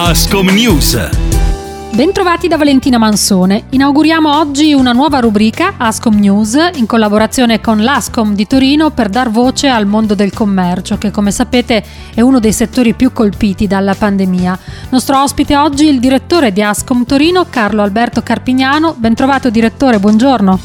Ascom News. Bentrovati da Valentina Mansone. Inauguriamo oggi una nuova rubrica, Ascom News, in collaborazione con l'Ascom di Torino per dar voce al mondo del commercio, che come sapete è uno dei settori più colpiti dalla pandemia. Nostro ospite oggi è il direttore di Ascom Torino, Carlo Alberto Carpignano. Bentrovato direttore, buongiorno.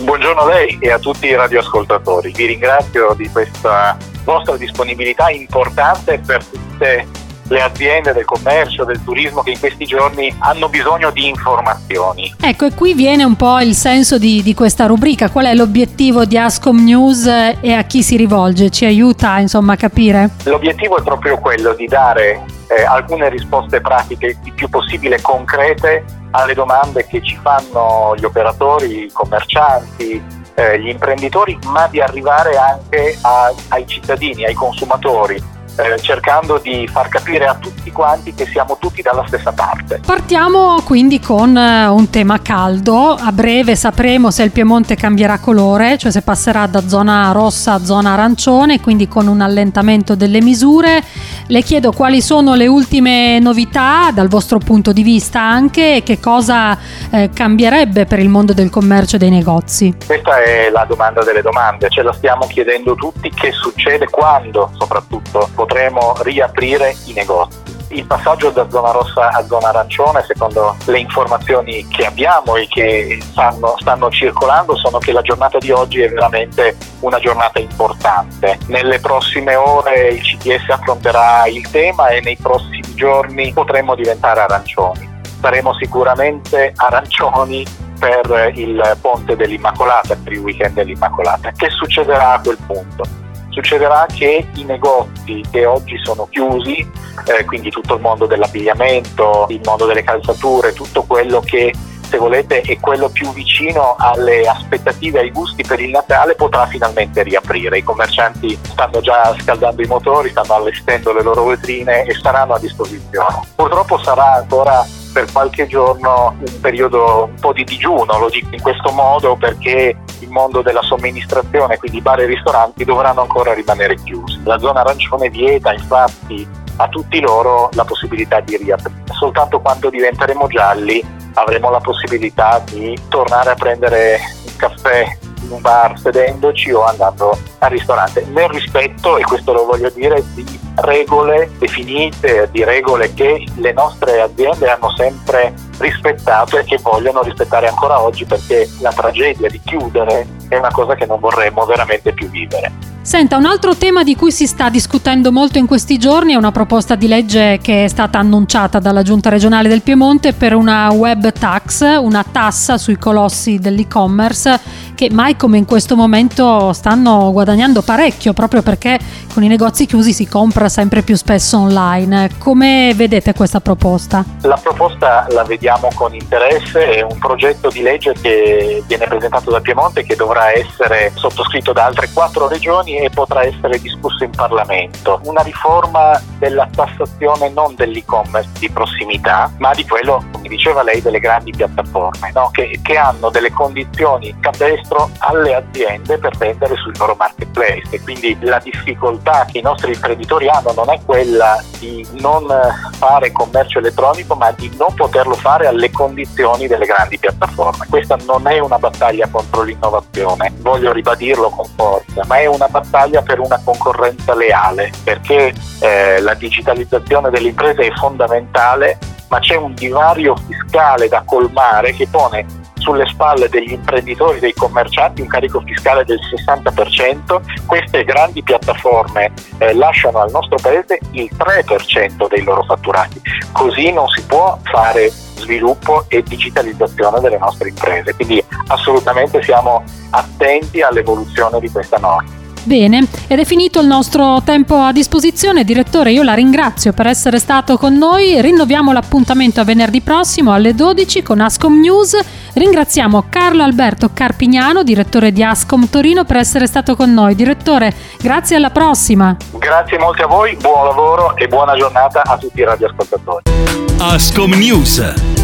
Buongiorno a lei e a tutti i radioascoltatori. Vi ringrazio di questa vostra disponibilità importante per tutte le aziende del commercio, del turismo che in questi giorni hanno bisogno di informazioni. Ecco, e qui viene un po' il senso di, di questa rubrica. Qual è l'obiettivo di Ascom News e a chi si rivolge? Ci aiuta insomma a capire? L'obiettivo è proprio quello di dare eh, alcune risposte pratiche il più possibile concrete alle domande che ci fanno gli operatori, i commercianti, eh, gli imprenditori, ma di arrivare anche a, ai cittadini, ai consumatori eh, cercando di far capire a tutti quanti che siamo tutti dalla stessa parte. Partiamo quindi con eh, un tema caldo. A breve sapremo se il Piemonte cambierà colore, cioè se passerà da zona rossa a zona arancione, quindi con un allentamento delle misure. Le chiedo quali sono le ultime novità dal vostro punto di vista anche e che cosa eh, cambierebbe per il mondo del commercio e dei negozi. Questa è la domanda delle domande, ce la stiamo chiedendo tutti, che succede quando soprattutto potremo riaprire i negozi. Il passaggio da zona rossa a zona arancione, secondo le informazioni che abbiamo e che stanno, stanno, circolando, sono che la giornata di oggi è veramente una giornata importante. Nelle prossime ore il CTS affronterà il tema e nei prossimi giorni potremo diventare arancioni. Saremo sicuramente arancioni per il ponte dell'Immacolata, per il weekend dell'Immacolata. Che succederà a quel punto? Succederà che i negozi che oggi sono chiusi, eh, quindi tutto il mondo dell'abbigliamento, il mondo delle calzature, tutto quello che se volete è quello più vicino alle aspettative, ai gusti per il Natale, potrà finalmente riaprire. I commercianti stanno già scaldando i motori, stanno allestendo le loro vetrine e saranno a disposizione. Purtroppo sarà ancora per qualche giorno un periodo un po' di digiuno, lo dico in questo modo perché il mondo della somministrazione, quindi bar e ristoranti, dovranno ancora rimanere chiusi. La zona arancione vieta infatti a tutti loro la possibilità di riaprire. Soltanto quando diventeremo gialli avremo la possibilità di tornare a prendere un caffè in un bar sedendoci o andando al ristorante, nel rispetto, e questo lo voglio dire, di regole definite, di regole che le nostre aziende hanno sempre rispettato e che vogliono rispettare ancora oggi perché la tragedia di chiudere è una cosa che non vorremmo veramente più vivere. Senta, un altro tema di cui si sta discutendo molto in questi giorni è una proposta di legge che è stata annunciata dalla Giunta regionale del Piemonte per una web tax, una tassa sui colossi dell'e-commerce che mai come in questo momento stanno guadagnando parecchio proprio perché con i negozi chiusi si compra sempre più spesso online. Come vedete questa proposta? La proposta la vediamo con interesse, è un progetto di legge che viene presentato da Piemonte che dovrà essere sottoscritto da altre quattro regioni e potrà essere discusso in Parlamento. Una riforma della tassazione non dell'e-commerce di prossimità, ma di quello, come diceva lei, delle grandi piattaforme, no? che, che hanno delle condizioni capestri dentro alle aziende per vendere sui loro marketplace e quindi la difficoltà che i nostri imprenditori hanno non è quella di non fare commercio elettronico ma di non poterlo fare alle condizioni delle grandi piattaforme. Questa non è una battaglia contro l'innovazione, voglio ribadirlo con forza, ma è una battaglia per una concorrenza leale perché eh, la digitalizzazione delle imprese è fondamentale ma c'è un divario fiscale da colmare che pone sulle spalle degli imprenditori, dei commercianti un carico fiscale del 60%, queste grandi piattaforme eh, lasciano al nostro paese il 3% dei loro fatturati. Così non si può fare sviluppo e digitalizzazione delle nostre imprese. Quindi assolutamente siamo attenti all'evoluzione di questa norma. Bene, ed è finito il nostro tempo a disposizione. Direttore, io la ringrazio per essere stato con noi. Rinnoviamo l'appuntamento a venerdì prossimo alle 12 con Ascom News. Ringraziamo Carlo Alberto Carpignano, direttore di Ascom Torino, per essere stato con noi. Direttore, grazie alla prossima. Grazie molto a voi, buon lavoro e buona giornata a tutti i radioascoltatori. Ascom News